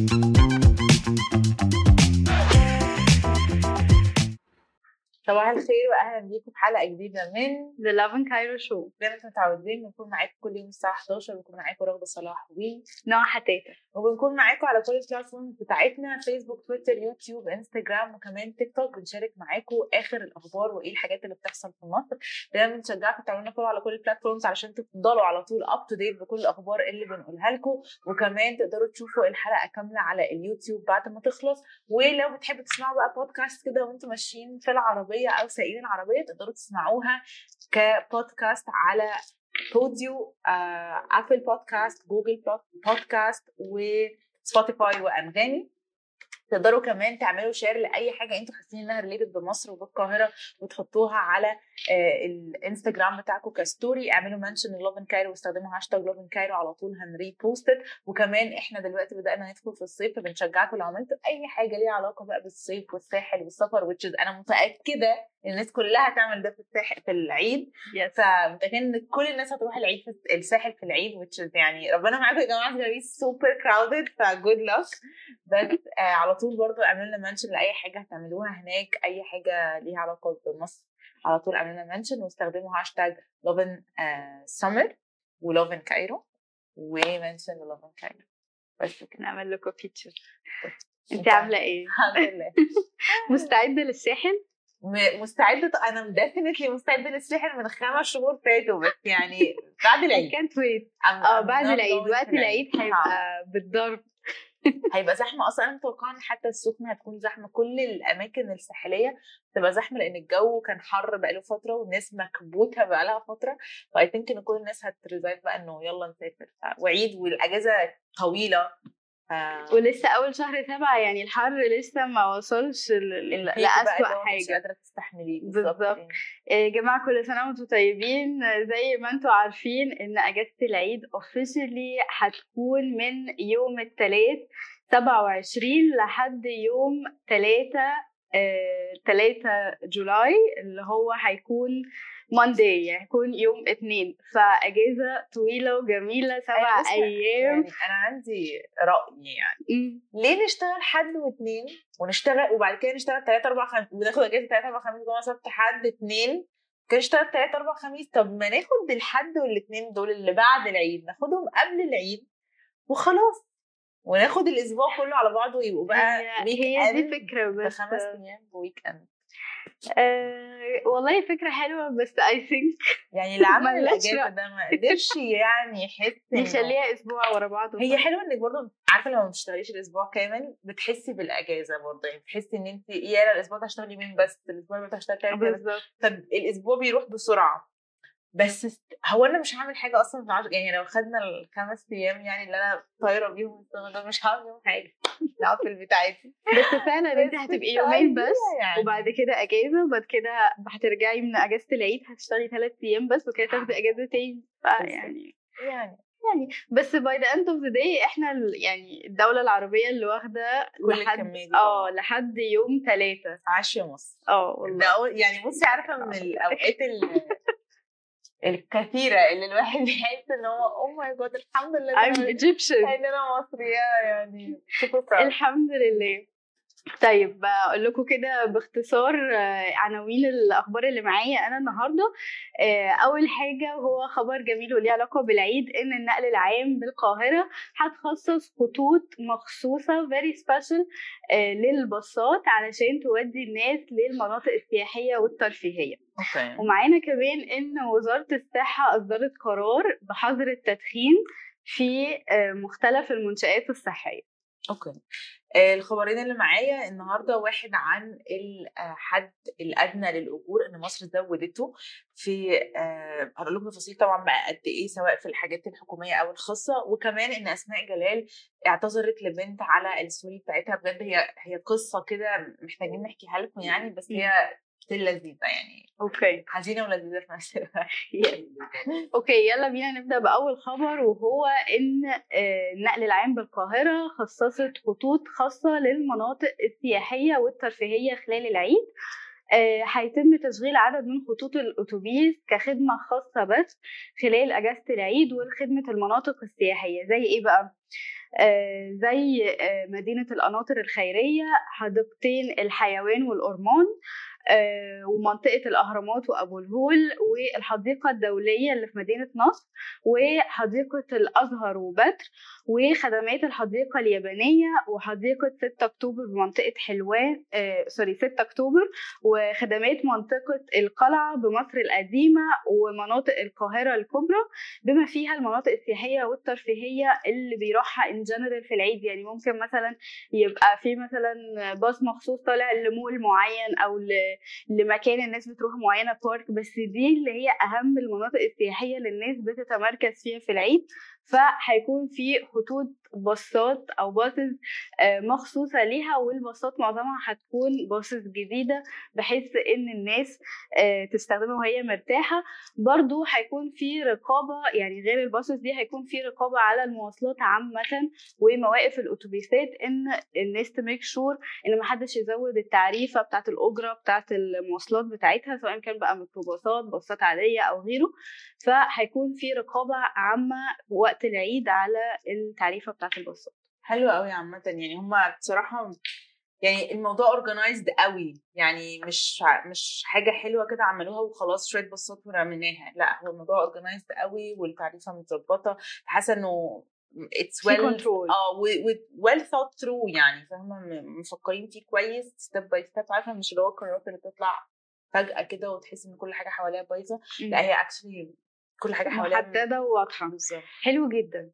صباح الخير واهلا بيكم في حلقة جديدة من The Lovin Cairo Show. زي ما أنتم متعودين بنكون معاكم كل يوم الساعة 11 بنكون معاكم رغده صلاح ونهى حتاتة وبنكون معاكم على كل ال platforms بتاعتنا Facebook Twitter YouTube Instagram وكمان تيك توك بنشارك معاكم آخر الأخبار وإيه الحاجات اللي بتحصل في مصر. دايما بنشجعكم تعملونا follow على كل ال platforms علشان تفضلوا على طول up to date بكل الأخبار اللي بنقولها لكم. وكمان تقدروا تشوفوا الحلقة كاملة على اليوتيوب بعد ما تخلص. ولو بتحبوا تسمعوا بقى بودكاست كده وأنتم ماشيين في العربية أو سايقين العربيه تقدروا تسمعوها كبودكاست على Podeo Apple Podcast Google Podcast و Spotify وأنغامي. تقدروا كمان تعملوا share لأي حاجة أنتوا حاسين إنها related بمصر وبالقاهرة وتحطوها على الانستجرام بتاعكم ك story اعملوا mention Lovin Cairo واستخدموا hashtag Lovin Cairo على طول هن repost it وكمان إحنا دلوقتي بدأنا ندخل في الصيف فبنشجعكم لو عملتوا أي حاجة ليها علاقة بقى بالصيف والساحل والسفر which is أنا متأكدة الناس كلها تعمل ده في الساحل في العيد. yes فمتخيل إن كل الناس هتروح العيد في الساحل في العيد which is يعني ربنا معاكم يا جماعة في super crowded ف good luck بس آه على طول برضو اعملوا لنا mention لأي حاجة هتعملوها هناك أي حاجة ليها علاقة بمصر. على طول اعملوا mention واستخدموا hashtag Lovin Summer و Lovin Cairo و mention Lovin Cairo بس كده. نعمل لكم feature انت عاملة إيه؟ الحمد لله. مستعدة للساحل؟ مستعدة أنا definitely مستعدة للساحل من خمس شهور فاتوا بس يعني بعد العيد. كانت ويت آه بعد العيد. وقت العيد. هيبقى بالضرب. هيبقى زحمة أصلا. أنا متوقعة إن حتى السخنة هتكون زحمة. كل الأماكن الساحلية تبقى زحمة لأن الجو كان حر بقاله فترة والناس مكبوتة بقالها فترة. فأي ثينك إن كل الناس هتريزايد بقى إنه يلا نسافر. وعيد والأجازة طويلة. ولسه أول شهر سبعة يعني الحر لسه ما وصلش لأسوأ هو مش قادرة تستحمليه. بالظبط. يا جماعة كل سنة وأنتم طيبين. زي ما أنتم عارفين إن إجازة العيد officially هتكون من يوم الثلاث 27 لحد يوم 3 3 جولاي اللي هو هيكون مانداي يعني هيكون يوم اثنين فأجازة طويلة وجميلة سبع أيوة، بس أيام. يعني أنا عندي رأي يعني. مم. ليه نشتغل حد واثنين ونشتغل وبعد كده نشتغل ثلاثة أربعة خميس وناخد أجازة ثلاثة أربعة خميس جمعة سبت حد اثنين كده نشتغل ثلاثة أربعة خميس. طب ما ناخد الحد والاثنين دول اللي بعد العيد ناخدهم قبل العيد وخلاص. وناخد الأسبوع كله على بعضه ويبقوا بقى هي, هي دي فكرة بس بخمس أيام ويك إند آه والله فكرة حلوة بس I think يعني اللي عمل رأي. ده ما قدرش يعني يحس نخليها أسبوع ورا بعض هي حلوة إنك برضه عارفة لما ما بتشتغليش الأسبوع كامل بتحسي بالأجازة برضه يعني بتحسي إن انت يا الأسبوع ده هشتغل يومين بس الأسبوع اللي هشتغل ثلاث بالظبط. فالاسبوع بيروح بسرعة. بس هو أنا مش هعمل حاجة أصلا في العشر يعني لو خدنا الخمس أيام يعني اللي أنا طايرة بيهم السنة ده مش هعمل بيهم حاجة العب في البيت عادي. بس فعلا أنت هتبقي يومين بس يعني. وبعد كده إجازة وبعد كده هترجعي من إجازة العيد هتشتغلي ثلاث أيام بس وكده تاخدي إجازة تاني. يعني يعني. يعني بس باي ذا اند اوف ذا داي إحنا يعني الدولة العربية اللي واخدة كل لحد آه. لحد يوم ثلاثة عاش يا مصر. آه والله. يعني بصي عارفة من الأوقات ال- الكثيرة اللي الواحد بيحس إن هو أو ماي جاد الحمد لله I'm Egyptian. إن أنا مصرية يعني. الحمد لله. طيب أقول لكم كده باختصار آه، عناوين الأخبار اللي معايا أنا النهارده. آه، أول حاجة هو خبر جميل وليه علاقة بالعيد إن النقل العام بالقاهرة هتخصص خطوط مخصوصة very special آه، للباصات علشان تودي الناس للمناطق السياحية والترفيهية. ومعانا كمان إن وزارة الصحة أصدرت قرار بحظر التدخين في مختلف المنشآت الصحية. okay. آه، الخبرين اللي معايا النهارده واحد عن الحد الأدنى للأجور إن مصر زودته في آه، هقول لكم تفاصيل طبعا بقى قد إيه سواء في الحاجات الحكومية أو الخاصة وكمان إن أسماء جلال اعتذرت لبنت على ال story بتاعتها. بجد هي هي قصة كده محتاجين نحكيها لكم يعني بس هي لذيذة يعني okay. حزينة ولذيذة في نفس الوقت. okay يلا بينا نبدأ بأول خبر وهو إن آه، النقل العام بالقاهرة خصصت خطوط خاصة للمناطق السياحية والترفيهية خلال العيد. آه، هيتم تشغيل عدد من خطوط الأتوبيس كخدمة خاصة بس خلال أجازة العيد ولخدمه المناطق السياحية. زي إيه بقى؟ آه، زي آه، مدينة القناطر الخيرية حديقتين الحيوان والأورمان آه، ومنطقة الأهرامات وأبو الهول والحديقة الدولية اللي في مدينة نصر وحديقة الأزهر وبدر وخدمات الحديقة اليابانية وحديقة 6 أكتوبر بمنطقة حلوان آه سوري 6 أكتوبر وخدمات منطقة القلعة بمصر القديمة ومناطق القاهرة الكبرى بما فيها المناطق السياحية والترفيهية اللي بيروحها in general في العيد يعني ممكن مثلا يبقى في مثلا باص مخصوص طالع لمول معين ل- لمكان الناس بتروح معينة park بس دي اللي هي أهم المناطق السياحية اللي الناس بتتمركز فيها في العيد. فهيكون في خطوط باصات أو buses آه، مخصوصة ليها والباصات معظمها هتكون buses جديدة بحيث إن الناس آه، تستخدمها وهي مرتاحة. برضو هيكون في رقابة يعني غير الباصز دي هيكون في رقابة على المواصلات عامة ومواقف الأتوبيسات إن الناس تميك شور إن محدش يزود التعريفة بتاعة الأجرة بتاعة المواصلات بتاعتها سواء كان بقى ميكروباصات باصات عادية أو غيره. فهيكون في رقابة عامة وقت العيد على التعريفة بتاعة الباصات. حلو قوي عامة يعني هما بصراحة يعني الموضوع organized قوي يعني مش مش حاجة حلوة كده عملوها وخلاص شوية بصات ورميناها لأ هو الموضوع organized قوي والتعريفة متظبطة حاسة إنه it's well آه well thought through يعني فاهمة؟ م- مفكرين فيه كويس step by step عارفة؟ مش اللي هو القرارات اللي بتطلع فجأة كده وتحس إن كل حاجة حواليها بايظة لأ هي actually كل حاجة حواليها محددة وواضحة. بالظبط. حلو جدا.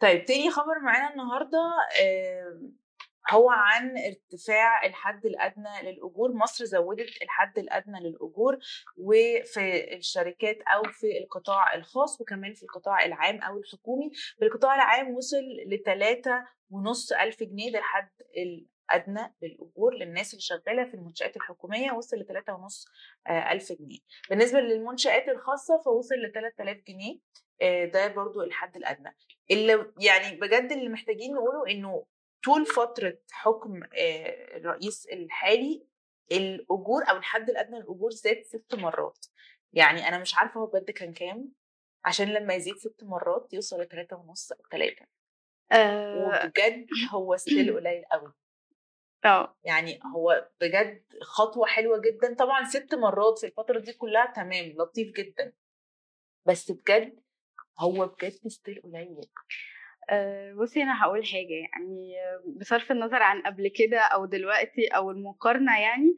طيب تاني خبر معانا النهارده آم، هو عن ارتفاع الحد الأدنى للأجور. مصر زودت الحد الأدنى للأجور وفي الشركات أو في القطاع الخاص وكمان في القطاع العام أو الحكومي. في القطاع العام وصل لتلاتة ونص ألف جنيه ده الحد الادنى للأجور للناس اللي شغالة في المنشآت الحكومية وصل لتلاتة ونص آه، ألف جنيه. بالنسبة للمنشآت الخاصة فوصل ل 3000 جنيه آه، ده برضو الحد الأدنى. اللي يعني بجد اللي محتاجين نقوله إنه طول فترة حكم آه، الرئيس الحالي الأجور أو الحد الأدنى للأجور زاد ست مرات. يعني أنا مش عارفة هو بجد كان كام عشان لما يزيد ست مرات يوصل لتلاتة ونص أو تلاتة. آه وبجد هو ستيل قليل قوي آه. يعني هو بجد خطوة حلوة جدا. طبعا ست مرات في الفترة دي كلها تمام لطيف جدا. بس بجد هو بجد still قليل. آه، بصي أنا هقول حاجة. يعني بصرف النظر عن قبل كده أو دلوقتي أو المقارنة يعني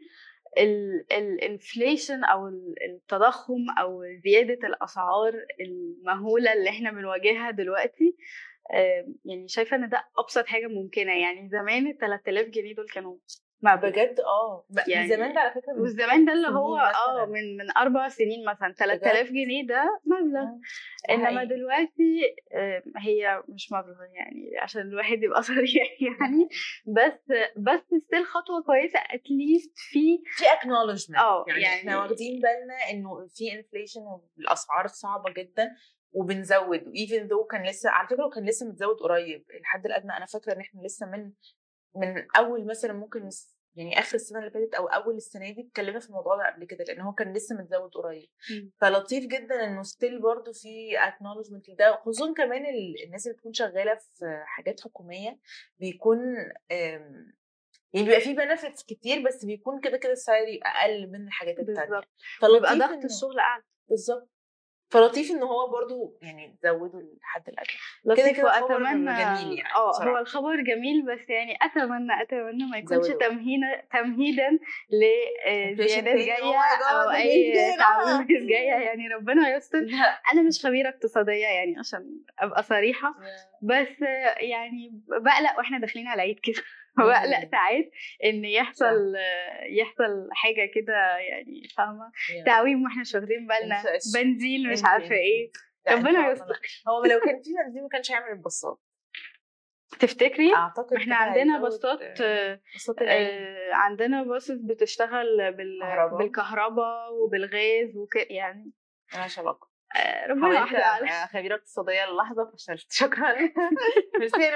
ال inflation أو ال- التضخم أو زيادة الأسعار المهولة اللي إحنا بنواجهها دلوقتي يعني شايفة إن ده أبسط حاجة ممكنة. يعني زمان ال 3000 جنيه دول كانوا مبلغ بجد؟ آه. يعني زمان ده على فكرة من والزمان ده اللي هو آه. من من أربع سنين مثلا 3000 جنيه ده مبلغ. آه، إنما. دلوقتي هي مش مبلغ يعني عشان الواحد يبقى صريح يعني. بس بس still خطوة كويسة at least في في acknowledgement. آه، يعني, يعني- إحنا واخدين بالنا إنه في inflation والأسعار صعبة جدا. وبنزود even though كان لسه على فكرة كان لسه متزود قريب. الحد الادنى أنا فاكرة إن إحنا لسه من من أول مثلا ممكن يعني آخر السنة اللي فاتت أو أول السنة دي اتكلمنا في الموضوع ده قبل كده لأن هو كان لسه متزود قريب. فلطيف جدا إنه still برضو في acknowledgement لده خصوصا كمان ال- الناس اللي بتكون شغالة في حاجات حكومية بيكون يعني بيبقى في benefits كتير بس بيكون كده كده ال salary أقل من الحاجات التانية. بالظبط. فلطيف بيبقى ضغط الشغل أعلى. بالظبط. فلطيف إن هو برضو يعني زودوا الحد الادنى لطيف كده خبر واتمنى جميل يعني آه. هو الخبر جميل بس يعني أتمنى أتمنى ما يكونش. تمهيدا تمهيدا Inflation لزيادات. Oh جاية God, أو أي تعويضات جاية يعني ربنا يستر أنا مش خبيرة اقتصادية يعني عشان أبقى صريحة بس يعني بقلق وإحنا داخلين على العيد كده بقلق. ساعات إن يحصل يحصل حاجة كده يعني فاهمة؟ تعويم وإحنا مش واخدين بالنا. بنزين مش عارفة إيه. ربنا يستر. هو لو كان في بنزين ما كانش هيعمل البساط. تفتكري؟ أعتقد إحنا عندنا باصات آه، عندنا باصات بتشتغل بال... كهرباء. بالكهرباء وبالغاز وك يعني مالهاش علاقة. ربنا حاولت واحدة اعلم ابقى خبيرة اقتصادية للحظة فشلت. شكرا. ميرسي.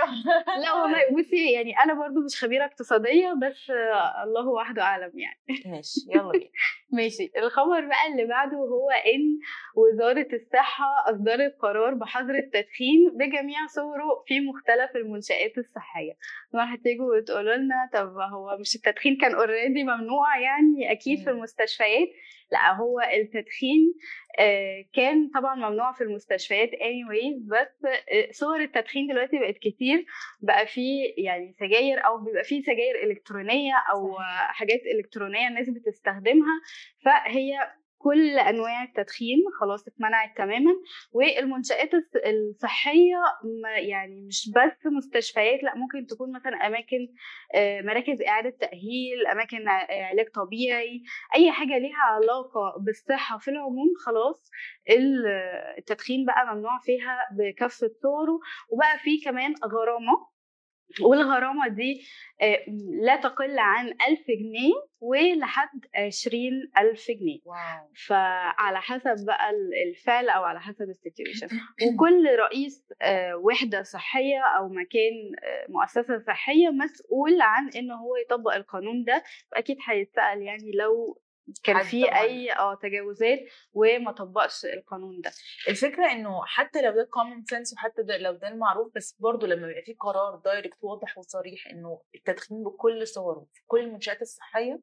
لا والله بصي يعني أنا برضو مش خبيرة اقتصادية بس آه، الله وحده أعلم يعني. ماشي يلا بينا. ماشي. الخبر بقى اللي بعده هو إن وزارة الصحة أصدرت قرار بحظر التدخين بجميع صوره في مختلف المنشآت الصحية. طبعا هتيجوا وتقولوا لنا طب هو مش التدخين كان already ممنوع يعني؟ أكيد في. المستشفيات. لا هو التدخين آه، طبعا ممنوع في المستشفيات anyways بس آه، صور التدخين دلوقتي بقت كتير بقى في يعني سجاير أو بيبقى في سجاير إلكترونية أو صحيح. حاجات إلكترونية الناس بتستخدمها فهي كل أنواع التدخين خلاص اتمنعت تماما والمنشآت الص- الصحية يعني مش بس مستشفيات لأ ممكن تكون مثلا أماكن آه، مراكز إعادة تأهيل أماكن علاج طبيعي أي حاجة ليها علاقة بالصحة في العموم خلاص ال- التدخين بقى ممنوع فيها بكافه صوره وبقى في كمان غرامة والغرامة دي آه، لا تقل عن ألف جنيه ولحد عشرين ألف جنيه. wow. فعلى حسب بقى ال- الفعل أو على حسب ال situation. وكل رئيس آه، وحدة صحية أو مكان آه، مؤسسة صحية مسؤول عن إنه هو يطبق القانون ده. أكيد هيتسأل يعني لو كان في. أي آه تجاوزات وما طبقش القانون ده الفكرة إنه حتى لو ده common sense وحتى ده لو ده المعروف بس برضه لما بيبقى في قرار direct واضح وصريح إنه التدخين بكل صوره في كل المنشآت الصحية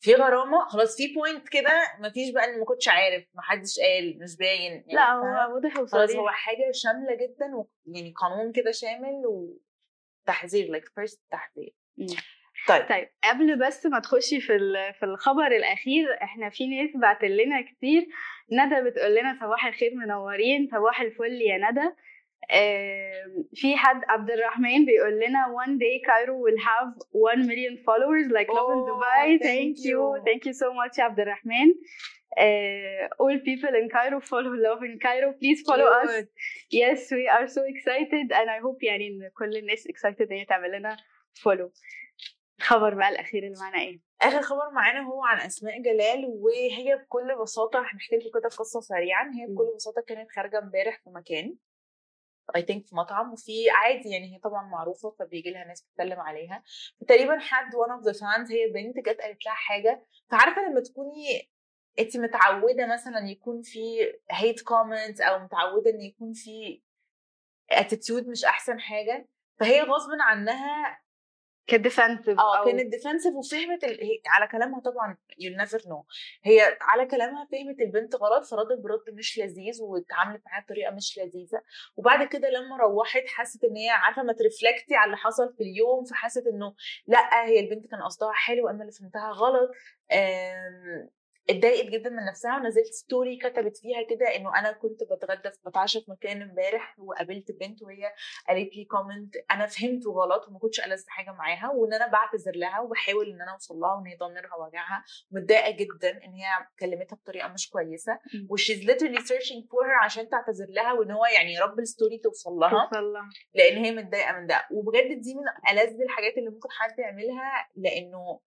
في غرامة خلاص في point كده مفيش بقى ان ما كنتش عارف ما حدش قال مش باين يعني لأ؟ هو واضح خلاص وصريح هو حاجة شاملة جدا و... يعني قانون كده شامل وتحذير like first تحذير مم. طيب طيب قبل بس ما تخشي في ال- في الخبر الاخير إحنا في ناس بعت لنا كتير ندى بتقول لنا صباح الخير منورين صباح الفل يا ندى آم، في حد عبد الرحمن بيقول لنا one day Cairo will have 1 million followers like Lovin Oh, Dubai thank thank you you. thank you so much عبد الرحمن uh, all people in Cairo follow Lovin Cairo please follow us Cute. yes we are so excited and I hope يعني ان كل الناس excited ان هي تعمل لنا follow الخبر بقى الأخير اللي معانا إيه؟ آخر خبر معانا هو عن أسماء جلال وهي بكل بساطة هنحكي لكم كده قصة سريعا هي بكل بساطة كانت خارجة امبارح في مكان اي ثينك في مطعم وفي عادي يعني هي طبعا معروفة فبيجي لها ناس تتكلم عليها. فتقريبا حد one of the fans هي بنت جت قالت لها حاجة. فعارفة لما تكوني انت متعودة مثلا يكون في hate comments أو متعودة إن يكون في attitude مش أحسن حاجة فهي غصب عنها كانت defensive آه كانت defensive وفهمت ال... هي على كلامها طبعا you never know هي على كلامها فهمت البنت غلط فردت برد مش لذيذ واتعاملت معاها بطريقة مش لذيذة. وبعد كده لما روحت حست إن هي عارفة لما ت reflect ي على اللي حصل في اليوم فحست إنه لأ هي البنت كان قصدها حلو أنا اللي فهمتها غلط. اتضايقت جدا من نفسها ونزلت story كتبت فيها كده إنه أنا كنت بتغدى في بتعشى في مكان امبارح وقابلت بنت وهي قالت لي comment أنا فهمته غلط وما كنتش ألذ حاجة معاها وإن أنا بعتذر لها وبحاول إن أنا أوصل لها وإن هي ضميرها وجعها متضايقة جدا إن هي كلمتها بطريقة مش كويسة. و she's literally searching for her عشان تعتذر لها وإن هو يعني يا رب ال story توصل لها. توصل لها. لأن هي متضايقة من ده. وبجد دي من ألذ الحاجات اللي ممكن حد يعملها لأنه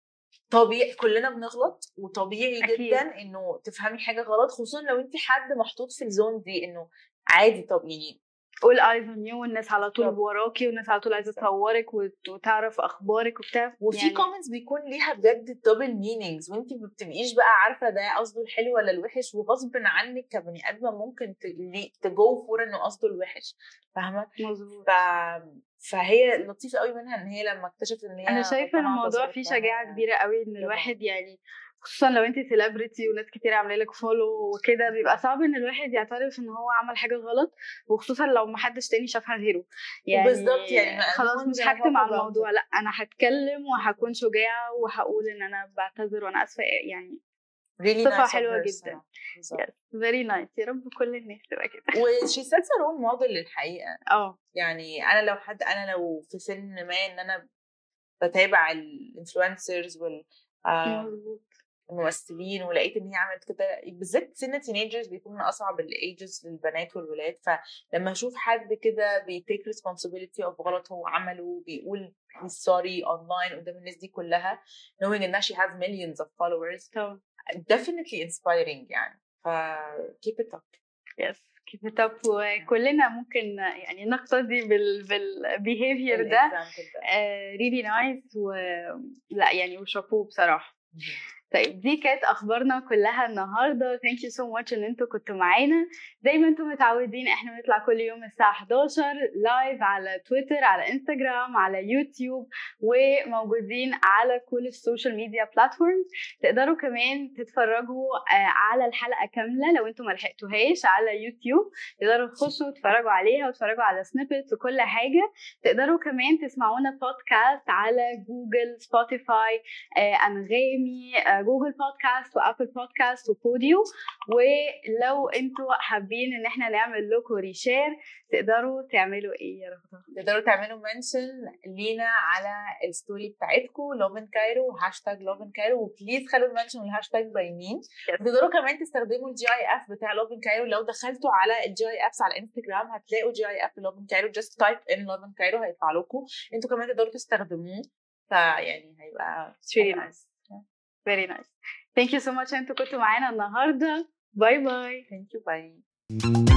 طبيعي كلنا بنغلط وطبيعي أكيد. جدا إنه تفهمي حاجة غلط خصوصا لو انت حد محطوط في ال zone دي إنه عادي طب يعني all eyes on you والناس على طول. وراكي والناس على طول عايزة. تصورك وت- وتعرف أخبارك وبتاع وفي يعني comments بيكون ليها بجد double meanings وانت ما بتبقيش بقى عارفة ده قصده الحلو ولا الوحش وغصب عنك كبني آدمة ممكن ت go for إنه قصده الوحش فاهمة مظبوط ف... فهي لطيفة قوي منها إن هي لما اكتشفت إن هي أنا شايفة إن الموضوع فيه. شجاعة كبيرة قوي إن. الواحد يعني خصوصا لو انت celebrity وناس كتير عاملة لك follow وكده بيبقى صعب إن الواحد يعترف إن هو عمل حاجة غلط وخصوصا لو ما حدش تاني شافها غيره. يعني بالظبط، يعني خلاص مش هكتم على الموضوع. لا أنا هتكلم وهكون شجاعة وهقول إن أنا بعتذر وأنا آسفة يعني really صفة nice حلوة جدا. yes. Very nice. يا رب كل الناس تبقى كده. و she sets role model للحقيقة. آه. يعني أنا لو حد أنا لو في سن ما إن أنا بتابع ال influencers وال آه، الممثلين ولقيت إن هي عملت كده. بالذات سن teenagers بيكون من أصعب ال ages للبنات والولاد. فلما أشوف حد كده بي take responsibility of غلط هو عمله بيقول sorry online قدام الناس دي كلها knowing إن she has millions of followers طبعا. definitely inspiring يعني. ف keep it up. yes keep it up. وكلنا ممكن يعني نقتدي بال بال behavior ده. really nice و لا يعني وشابوه بصراحة. طيب دي كانت أخبارنا كلها النهارده. thank you so much إن أنتوا كنتوا معانا. زي ما أنتم متعودين إحنا بنطلع كل يوم الساعة 11 live على تويتر على انستجرام على يوتيوب وموجودين على كل ال social media platforms تقدروا كمان تتفرجوا آه، على الحلقة كاملة لو أنتم ما لحقتوهاش على يوتيوب تقدروا تخشوا تتفرجوا عليها وتتفرجوا على snippets وكل حاجة. تقدروا كمان تسمعونا بودكاست على جوجل سبوتيفاي آه، أنغامي آه، Google Podcasts و Apple Podcasts وبوديو ولو أنتوا حابين إن إحنا نعمل لكم reshare تقدروا تعملوا إيه يا رغده تقدروا تعملوا mention لينا على ال story بتاعتكم Lovin Cairo hashtag Lovin Cairo و please خلوا ال mention وال hashtag باينين وتقدروا كمان تستخدموا ال GIF بتاع Lovin Cairo. لو دخلتوا على ال GIFs على انستجرام هتلاقوا GIF Lovin Cairo. Just type in Lovin Cairo هيطلع لكم. أنتوا كمان تقدروا تستخدموه. فيعني هيبقى really nice. Very nice. Thank you so much أنتوا كنتوا معانا النهارده bye bye thank you bye